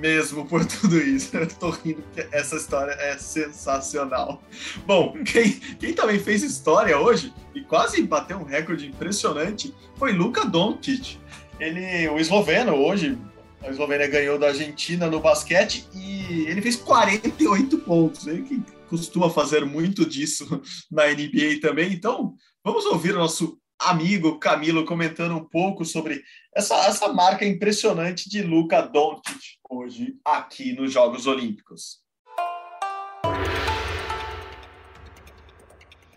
mesmo por tudo isso. Eu tô rindo porque essa história é sensacional. Bom, quem, quem também fez história hoje e quase bateu um recorde impressionante foi Luka Doncic. Ele, o esloveno hoje, a Eslovênia ganhou da Argentina no basquete e ele fez 48 pontos. Ele que costuma fazer muito disso na NBA também. Então, vamos ouvir o nosso amigo Camilo comentando um pouco sobre essa, essa marca impressionante de Luca Doncic hoje aqui nos Jogos Olímpicos.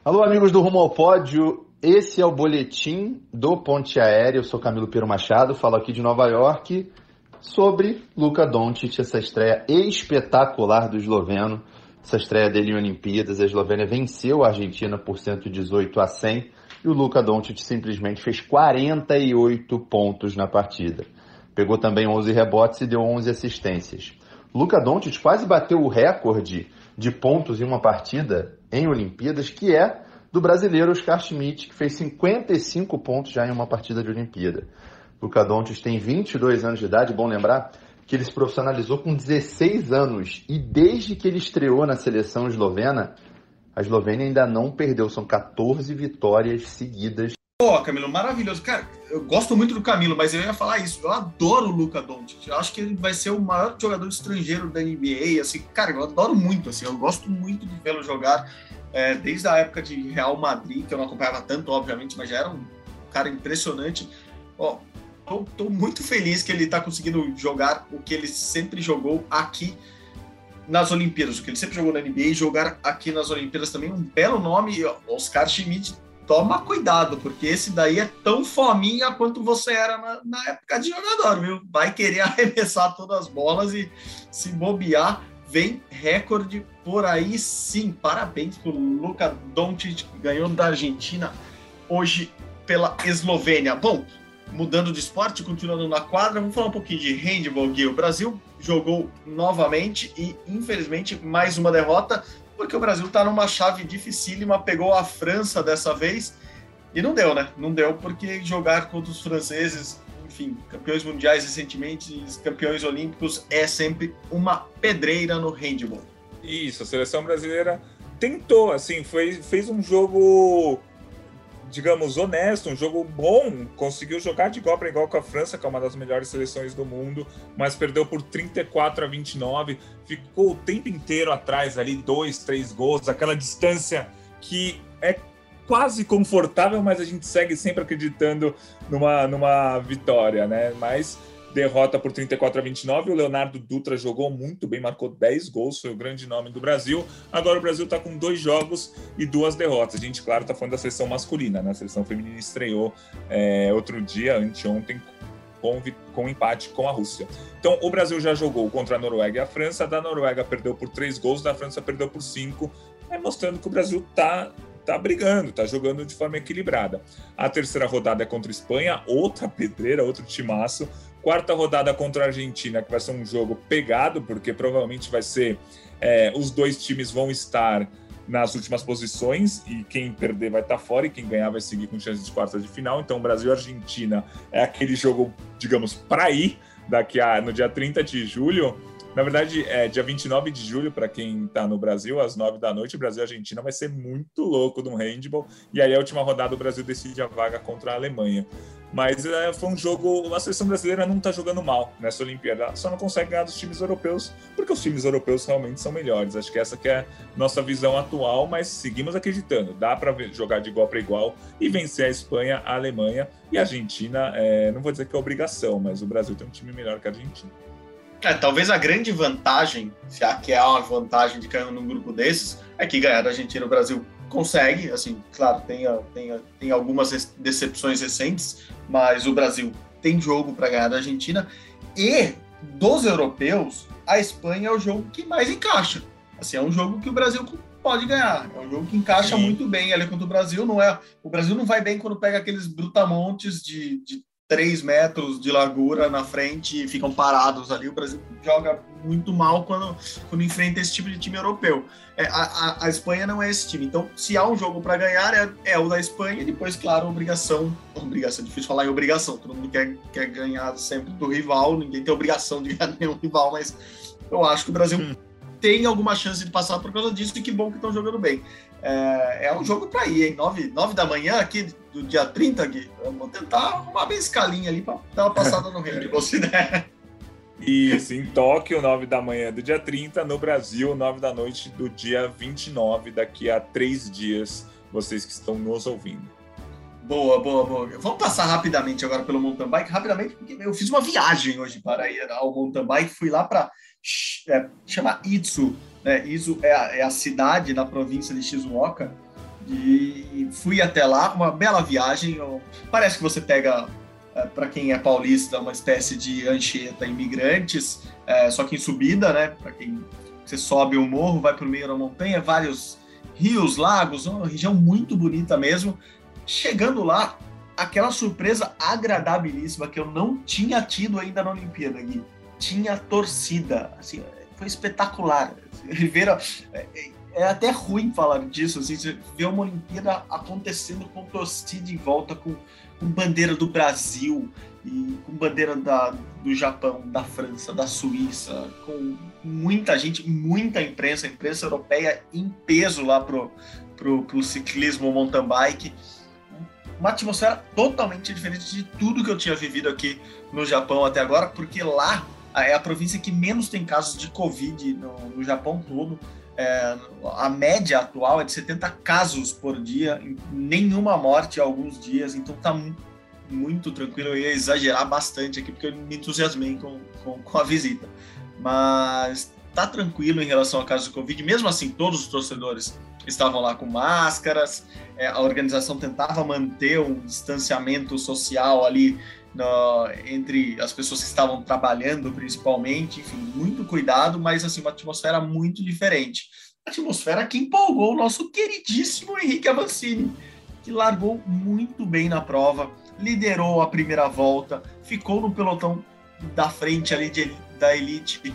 Alô, amigos do Rumo ao Pódio. Esse é o boletim do Ponte Aéreo. Eu sou Camilo Piro Machado, falo aqui de Nova York sobre Luca Doncic, essa estreia espetacular do esloveno, essa estreia dele em Olimpíadas. A Eslovênia venceu a Argentina por 118 a 100 e o Luca Doncic simplesmente fez 48 pontos na partida. Pegou também 11 rebotes e deu 11 assistências. Luca Doncic quase bateu o recorde de pontos em uma partida em Olimpíadas, que é do brasileiro Oscar Schmidt, que fez 55 pontos já em uma partida de Olimpíada. Luca Doncic tem 22 anos de idade, bom lembrar que ele se profissionalizou com 16 anos e desde que ele estreou na seleção eslovena, a Eslovênia ainda não perdeu, são 14 vitórias seguidas. Pô, Camilo, maravilhoso. Cara, eu gosto muito do Camilo, mas eu ia falar isso. Eu adoro o Luca Doncic. Eu acho que ele vai ser o maior jogador estrangeiro da NBA. Assim, cara, eu adoro muito. Assim, eu gosto muito de vê-lo jogar. É, desde a época de Real Madrid, que eu não acompanhava tanto, obviamente, mas já era um cara impressionante. Ó, tô, tô muito feliz que ele está conseguindo jogar o que ele sempre jogou aqui nas Olimpíadas, o que ele sempre jogou na NBA, e jogar aqui nas Olimpíadas também, um belo nome, Oscar Schmidt, toma cuidado, porque esse daí é tão fominha quanto você era na, na, época de jogador, viu? Vai querer arremessar todas as bolas e se bobear, vem recorde por aí sim. Parabéns pro Luca Doncic, que ganhou da Argentina hoje pela Eslovênia. Bom, mudando de esporte, continuando na quadra, vamos falar um pouquinho de handball, Gui. O Brasil jogou novamente e, infelizmente, mais uma derrota, porque o Brasil está numa chave dificílima, pegou a França dessa vez e não deu, né? Não deu porque jogar contra os franceses, enfim, campeões mundiais recentemente, campeões olímpicos, é sempre uma pedreira no handball. Isso, a seleção brasileira tentou, assim, foi, fez um jogo digamos, honesto, um jogo bom, conseguiu jogar de igual para igual com a França, que é uma das melhores seleções do mundo, mas perdeu por 34 a 29, ficou o tempo inteiro atrás ali, dois, três gols, aquela distância que é quase confortável, mas a gente segue sempre acreditando numa, numa vitória, né? Mas derrota por 34 a 29. O Leonardo Dutra jogou muito bem, marcou 10 gols, foi o grande nome do Brasil. Agora o Brasil está com dois jogos e duas derrotas. A gente, claro, está falando da seleção masculina, né? A seleção feminina estreou é, outro dia, anteontem, com, com empate com a Rússia. Então, o Brasil já jogou contra a Noruega e a França. Da Noruega perdeu por três gols, da França perdeu por cinco, é, mostrando que o Brasil está tá brigando, tá jogando de forma equilibrada. A terceira rodada é contra a Espanha, outra pedreira, outro timaço. Quarta rodada contra a Argentina, que vai ser um jogo pegado, porque provavelmente vai ser. É, os dois times vão estar nas últimas posições e quem perder vai estar fora e quem ganhar vai seguir com chances de quartas de final. Então, Brasil e Argentina é aquele jogo, digamos, para ir daqui a no dia 30 de julho. Na verdade, é dia 29 de julho, para quem está no Brasil, às 9 da noite, Brasil e Argentina vai ser muito louco no handball. E aí, a última rodada, o Brasil decide a vaga contra a Alemanha. Mas é, foi um jogo. A seleção brasileira não está jogando mal nessa Olimpíada, só não consegue ganhar dos times europeus, porque os times europeus realmente são melhores. Acho que essa que é a nossa visão atual, mas seguimos acreditando. Dá para jogar de igual para igual e vencer a Espanha, a Alemanha e a Argentina. É, não vou dizer que é obrigação, mas o Brasil tem um time melhor que a Argentina. É, talvez a grande vantagem, se há que é uma vantagem de cair num grupo desses, é que ganhar a Argentina o Brasil consegue, assim, claro, tem, tem, tem algumas decepções recentes, mas o Brasil tem jogo para ganhar da Argentina e dos europeus, a Espanha é o jogo que mais encaixa. Assim, é um jogo que o Brasil pode ganhar. É um jogo que encaixa Sim. muito bem ali contra o Brasil. Não é, o Brasil não vai bem quando pega aqueles brutamontes de, de 3 metros de largura na frente e ficam parados ali. O Brasil joga muito mal quando, quando enfrenta esse tipo de time europeu. É, a, a, a, Espanha não é esse time. Então, se há um jogo para ganhar, é, é, o da Espanha. E depois, claro, obrigação. Obrigação, é difícil falar em obrigação. Todo mundo quer, quer ganhar sempre do rival. Ninguém tem obrigação de ganhar nenhum rival, mas eu acho que o Brasil. Hum tem alguma chance de passar por causa disso e que bom que estão jogando bem. É, é um jogo para ir, hein? 9, 9 da manhã aqui do dia 30, aqui. Vamos tentar arrumar bem escalinha ali para dar uma passada no ringue, você né? Isso, em Tóquio, 9 da manhã do dia 30, no Brasil, 9 da noite do dia 29, daqui a três dias, vocês que estão nos ouvindo. Boa, boa, boa. Vamos passar rapidamente agora pelo mountain bike, rapidamente, porque eu fiz uma viagem hoje para ir ao mountain bike, fui lá para é, chama Itsu, né? É a, é a, cidade na província de Shizuoka. E fui até lá, uma bela viagem. Parece que você pega, é, para quem é paulista, uma espécie de Anchieta Imigrantes, é, só que em subida, né? Para quem você sobe o morro, vai para o meio da montanha, vários rios, lagos, uma região muito bonita mesmo. Chegando lá, aquela surpresa agradabilíssima que eu não tinha tido ainda na Olimpíada, Gui tinha torcida, assim, foi espetacular. Ver, é, é, até ruim falar disso, assim, você vê uma Olimpíada acontecendo com torcida em volta, com, com bandeira do Brasil e com bandeira da, do Japão, da França, da Suíça, com muita gente, muita imprensa, imprensa europeia em peso lá pro, pro, pro ciclismo mountain bike uma atmosfera totalmente diferente de tudo que eu tinha vivido aqui no Japão até agora, porque lá é a província que menos tem casos de Covid no, no Japão todo. É, a média atual é de 70 casos por dia, nenhuma morte há alguns dias, então tá muito tranquilo. Eu ia exagerar bastante aqui porque eu me entusiasmei com, com, com a visita. Mas tá tranquilo em relação a casos de Covid. Mesmo assim, todos os torcedores estavam lá com máscaras, é, a organização tentava manter um distanciamento social ali no, entre as pessoas que estavam trabalhando, principalmente, enfim, muito cuidado, mas assim, uma atmosfera muito diferente. A atmosfera que empolgou o nosso queridíssimo Henrique Avancini, que largou muito bem na prova, liderou a primeira volta, ficou no pelotão da frente ali de, da elite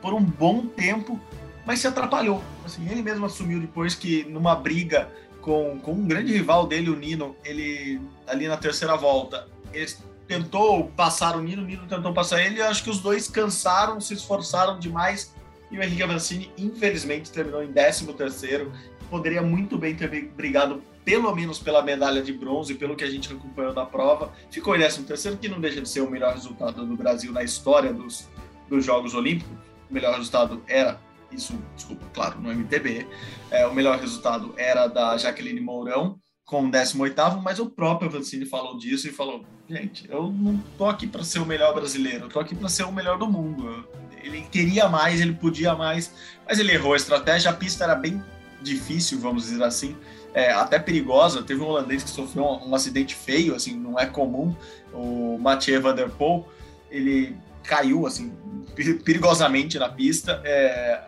por um bom tempo, mas se atrapalhou. Assim, ele mesmo assumiu depois que numa briga com, com um grande rival dele, o Nino, ele ali na terceira volta, ele tentou passar o Nino, o Nino tentou passar ele, acho que os dois cansaram, se esforçaram demais, e o Henrique Avancini, infelizmente, terminou em 13 terceiro, poderia muito bem ter brigado pelo menos pela medalha de bronze, pelo que a gente acompanhou da prova, ficou em 13 terceiro, que não deixa de ser o melhor resultado do Brasil na história dos, dos Jogos Olímpicos, o melhor resultado era isso, desculpa, claro, no MTB. É, o melhor resultado era da Jaqueline Mourão, com o 18º, mas o próprio Avancini falou disso e falou, gente, eu não tô aqui para ser o melhor brasileiro, eu tô aqui para ser o melhor do mundo. Ele queria mais, ele podia mais, mas ele errou a estratégia, a pista era bem difícil, vamos dizer assim, é, até perigosa. Teve um holandês que sofreu um, um, acidente feio, assim, não é comum. O Mathieu Van der Poel, ele caiu, assim, perigosamente na pista. É,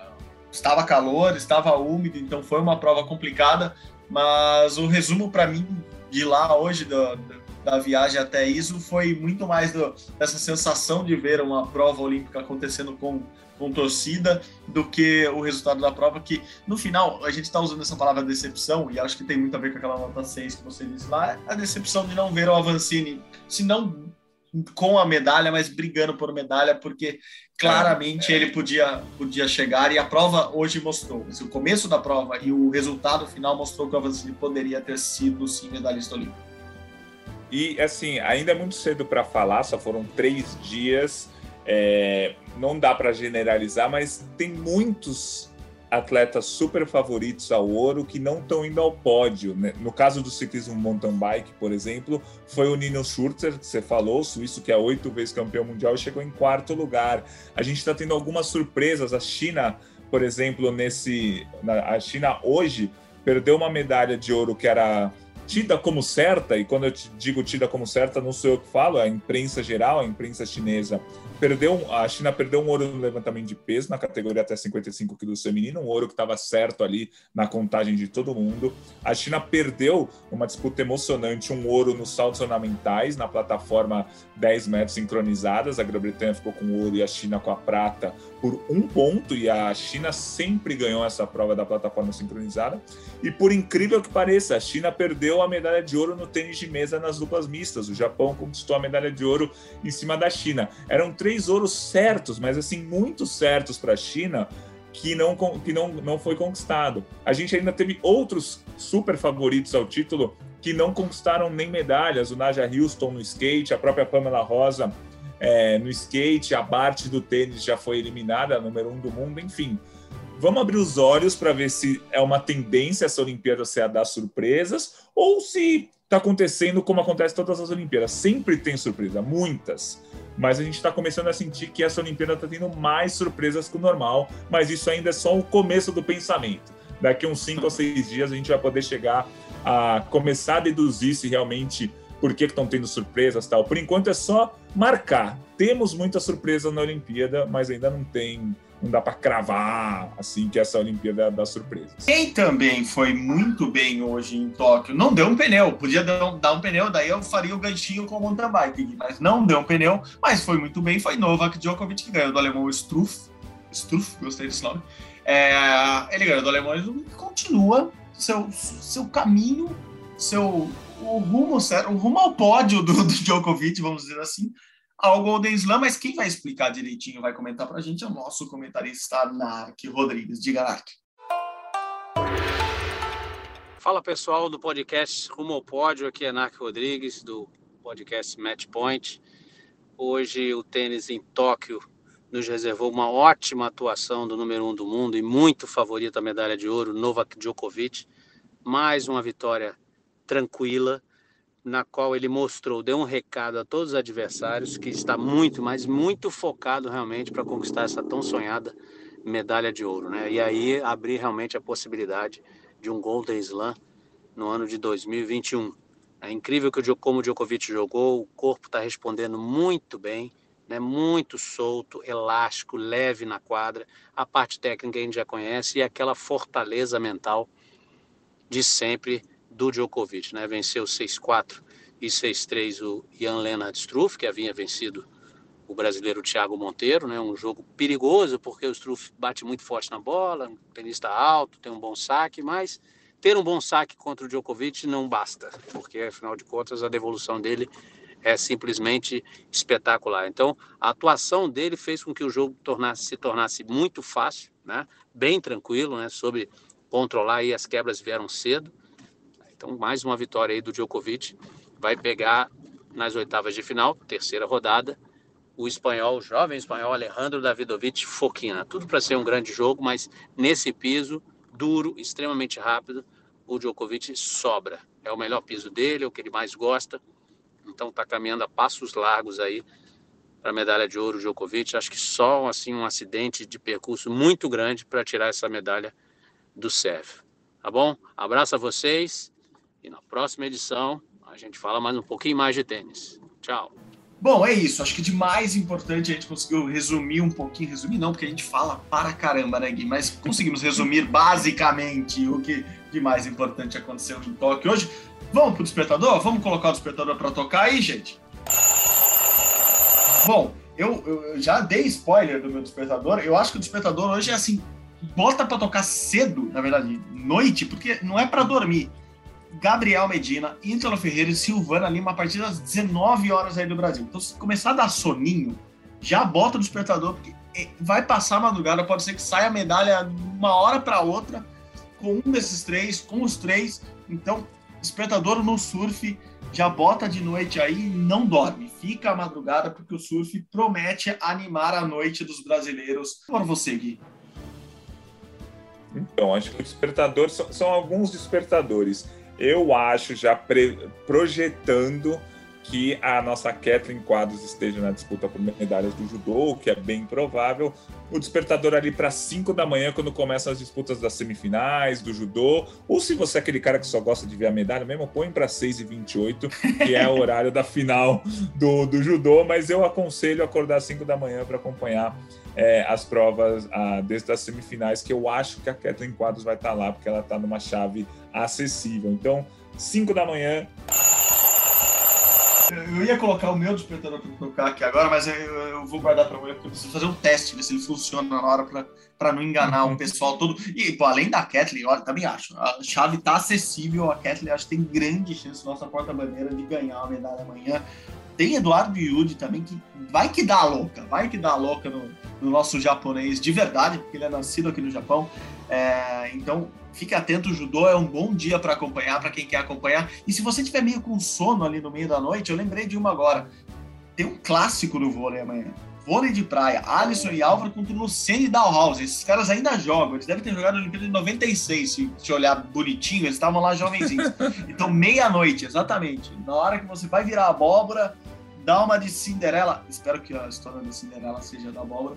estava calor, estava úmido, então foi uma prova complicada, mas o resumo para mim de lá hoje, do, da viagem até isso, foi muito mais do, dessa sensação de ver uma prova olímpica acontecendo com, com torcida do que o resultado da prova, que no final a gente está usando essa palavra decepção, e acho que tem muito a ver com aquela nota 6 que você disse lá, a decepção de não ver o Avancini, se não com a medalha, mas brigando por medalha, porque claramente é. ele podia, podia chegar e a prova hoje mostrou. O começo da prova e o resultado final mostrou que o Avancini poderia ter sido sim medalhista olímpico. E assim, ainda é muito cedo para falar, só foram três dias, é, não dá para generalizar, mas tem muitos atletas super favoritos ao ouro que não estão indo ao pódio. Né? No caso do ciclismo mountain bike, por exemplo, foi o Nino Schurter, que você falou, suíço que é oito vezes campeão mundial e chegou em quarto lugar. A gente está tendo algumas surpresas. A China, por exemplo, nesse. A China hoje perdeu uma medalha de ouro que era tida como certa, e quando eu digo tida como certa, não sou eu que falo, é a imprensa geral, a imprensa chinesa perdeu, a China perdeu um ouro no levantamento de peso na categoria até 55 quilos feminino, um ouro que estava certo ali na contagem de todo mundo. A China perdeu uma disputa emocionante, um ouro nos saltos ornamentais na plataforma 10 metros sincronizadas. A Grã-Bretanha ficou com ouro e a China com a prata por um ponto, e a China sempre ganhou essa prova da plataforma sincronizada. E por incrível que pareça, a China perdeu a medalha de ouro no tênis de mesa nas duplas mistas. O Japão conquistou a medalha de ouro em cima da China. Eram três ouros certos, mas assim, muito certos para a China, que, não, que não, não foi conquistado. A gente ainda teve outros super favoritos ao título que não conquistaram nem medalhas. O Naja Houston no skate, a própria Pamela Rosa é, no skate, a Bart do tênis já foi eliminada, número um do mundo, enfim. Vamos abrir os olhos para ver se é uma tendência essa Olimpíada ser a dar surpresas ou se está acontecendo como acontece todas as Olimpíadas. Sempre tem surpresa, muitas mas a gente está começando a sentir que essa Olimpíada está tendo mais surpresas que o normal, mas isso ainda é só o começo do pensamento. Daqui uns cinco ou seis dias a gente vai poder chegar a começar a deduzir se realmente por que estão tendo surpresas tal. Por enquanto é só marcar. Temos muita surpresa na Olimpíada, mas ainda não tem não dá para cravar assim que essa Olimpíada dá surpresas. Quem também foi muito bem hoje em Tóquio, não deu um pneu, podia dar um, dar um pneu, daí eu faria o ganchinho com o mountain bike, mas não deu um pneu, mas foi muito bem, foi Novak Djokovic que ganhou do alemão Struff, Struff, gostei desse nome, é, ele ganhou do alemão e continua seu, seu caminho, seu o rumo, o rumo ao pódio do, do Djokovic, vamos dizer assim, ao Golden Slam, mas quem vai explicar direitinho, vai comentar para a gente é o nosso comentarista Nark Rodrigues. Diga, Nark. Fala pessoal do podcast Rumo ao Pódio, aqui é Nark Rodrigues do podcast Match Point. Hoje o tênis em Tóquio nos reservou uma ótima atuação do número um do mundo e muito favorito medalha de ouro, Novak Djokovic. Mais uma vitória tranquila na qual ele mostrou, deu um recado a todos os adversários que está muito, mas muito focado realmente para conquistar essa tão sonhada medalha de ouro, né? E aí abrir realmente a possibilidade de um Golden Slam no ano de 2021. É incrível que o como o Djokovic jogou, o corpo está respondendo muito bem, né? Muito solto, elástico, leve na quadra. A parte técnica a gente já conhece e aquela fortaleza mental de sempre do Djokovic, né? Venceu 6-4 e 6-3 o Jan Lennart Struff, que havia vencido o brasileiro Thiago Monteiro, né? Um jogo perigoso porque o Struff bate muito forte na bola, um tenista alto, tem um bom saque, mas ter um bom saque contra o Djokovic não basta, porque afinal de contas a devolução dele é simplesmente espetacular. Então, a atuação dele fez com que o jogo tornasse, se tornasse muito fácil, né? Bem tranquilo, né? Sobre controlar e as quebras vieram cedo. Então, mais uma vitória aí do Djokovic. Vai pegar nas oitavas de final, terceira rodada, o espanhol, o jovem espanhol Alejandro Davidovich Foquina. Tudo para ser um grande jogo, mas nesse piso duro, extremamente rápido, o Djokovic sobra. É o melhor piso dele, é o que ele mais gosta. Então está caminhando a passos largos aí para a medalha de ouro Djokovic. Acho que só assim um acidente de percurso muito grande para tirar essa medalha do Sérvio. Tá bom? Abraço a vocês e na próxima edição a gente fala mais um pouquinho mais de tênis. Tchau. Bom, é isso. Acho que de mais importante a gente conseguiu resumir um pouquinho. Resumir não, porque a gente fala para caramba, né, Gui? Mas conseguimos resumir basicamente o que de mais importante aconteceu em Tóquio hoje. Vamos pro despertador? Vamos colocar o despertador para tocar aí, gente? Bom, eu, eu, já dei spoiler do meu despertador. Eu acho que o despertador hoje é assim, bota para tocar cedo, na verdade, noite, porque não é para dormir. Gabriel Medina, Ítalo Ferreira e Silvana Lima a partir das 19 horas aí do Brasil. Então, se começar a dar soninho, já bota o despertador, porque é, vai passar a madrugada, pode ser que saia a medalha uma hora para outra com um desses três, com os três. Então, despertador no surf, já bota de noite aí e não dorme. Fica a madrugada, porque o surf promete animar a noite dos brasileiros. Por você, Gui. Então, acho que o despertador são, são alguns despertadores eu acho, já projetando que a nossa Kathleen Quadros esteja na disputa por medalhas do judô, o que é bem provável. O despertador ali para 5 da manhã, quando começam as disputas das semifinais, do judô. Ou se você é aquele cara que só gosta de ver a medalha mesmo, põe para 6 e 28 que é o horário da final do, do judô. Mas eu aconselho acordar às 5 da manhã para acompanhar é, as provas desde as semifinais, que eu acho que a Kathleen Quadros vai estar tá lá, porque ela está numa chave acessível. Então, 5 da manhã. Eu ia colocar o meu despertador para tocar aqui agora, mas eu, eu vou guardar para amanhã, porque eu preciso fazer um teste, ver se ele funciona na hora para não enganar o pessoal todo. E, pô, além da Kathleen, olha, também acho, a chave está acessível, a Kathleen acho que tem grande chance, nossa porta-bandeira, de ganhar a medalha amanhã. Tem Eduardo Yudi também, que vai que dá louca, vai que dá louca no, no nosso japonês de verdade, porque ele é nascido aqui no Japão. É, então, fique atento, o judô é um bom dia para acompanhar, para quem quer acompanhar. E se você tiver meio com sono ali no meio da noite, eu lembrei de uma agora. Tem um clássico do vôlei amanhã. Vôlei de praia, Alisson e Álvaro contra Lucene e Dalhouse. Esses caras ainda jogam. Eles devem ter jogado na Olimpíada de 96, se, se olhar bonitinho, eles estavam lá jovenzinhos. Então, meia-noite, exatamente. Na hora que você vai virar abóbora, dá uma de Cinderela. Espero que a história de Cinderela seja da abóbora.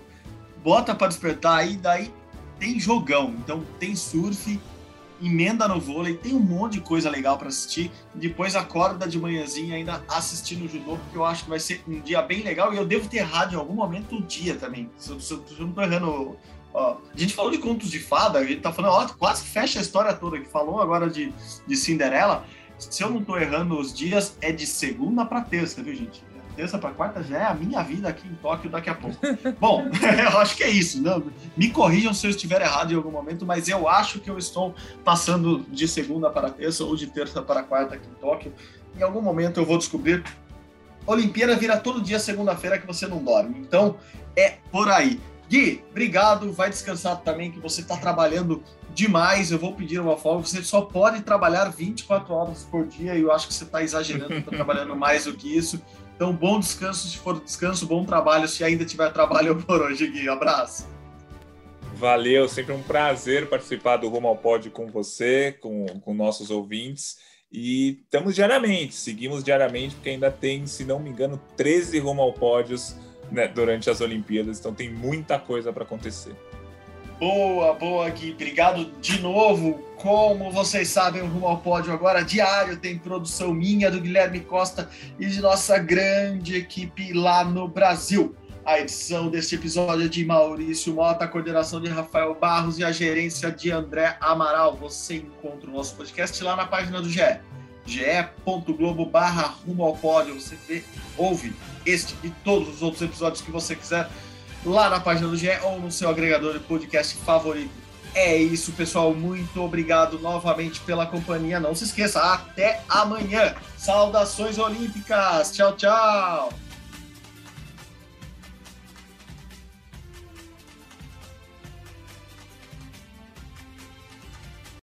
Bota para despertar aí, daí tem jogão. Então, tem surf, emenda no vôlei, tem um monte de coisa legal para assistir. Depois acorda de manhãzinha ainda assistindo o judô, porque eu acho que vai ser um dia bem legal e eu devo ter rádio em algum momento do dia também. Se eu, se eu, se eu não tô errando. Ó, a gente falou de contos de fada, a gente tá falando, ó, quase fecha a história toda que falou agora de, de Cinderela. Se eu não tô errando os dias, é de segunda para terça, viu, gente? Terça para quarta já é a minha vida aqui em Tóquio daqui a pouco. Bom, eu acho que é isso. Não, me corrijam se eu estiver errado em algum momento, mas eu acho que eu estou passando de segunda para terça ou de terça para quarta aqui em Tóquio. Em algum momento eu vou descobrir. Olimpíada vira todo dia segunda-feira que você não dorme. Então é por aí. Gui, obrigado. Vai descansar também, que você está trabalhando demais. Eu vou pedir uma folga. Você só pode trabalhar 24 horas por dia e eu acho que você está exagerando, está trabalhando mais do que isso. Então, bom descanso se for descanso, bom trabalho se ainda tiver trabalho por hoje, Gui. Abraço. Valeu, sempre um prazer participar do Rumo ao Pódio com você, com, com nossos ouvintes. E estamos diariamente, seguimos diariamente, porque ainda tem, se não me engano, 13 Rumo ao Pódios né, durante as Olimpíadas, então tem muita coisa para acontecer. Boa, boa, Gui. Obrigado de novo. Como vocês sabem, o Rumo ao Pódio agora diário tem produção minha, do Guilherme Costa e de nossa grande equipe lá no Brasil. A edição deste episódio é de Maurício Mota, a coordenação de Rafael Barros e a gerência de André Amaral. Você encontra o nosso podcast lá na página do GE, ge.globo barra rumo ao pódio. Você vê, ouve este e todos os outros episódios que você quiser lá na página do GE ou no seu agregador de podcast favorito. É isso, pessoal. Muito obrigado novamente pela companhia. Não se esqueça, até amanhã. Saudações olímpicas. Tchau, tchau.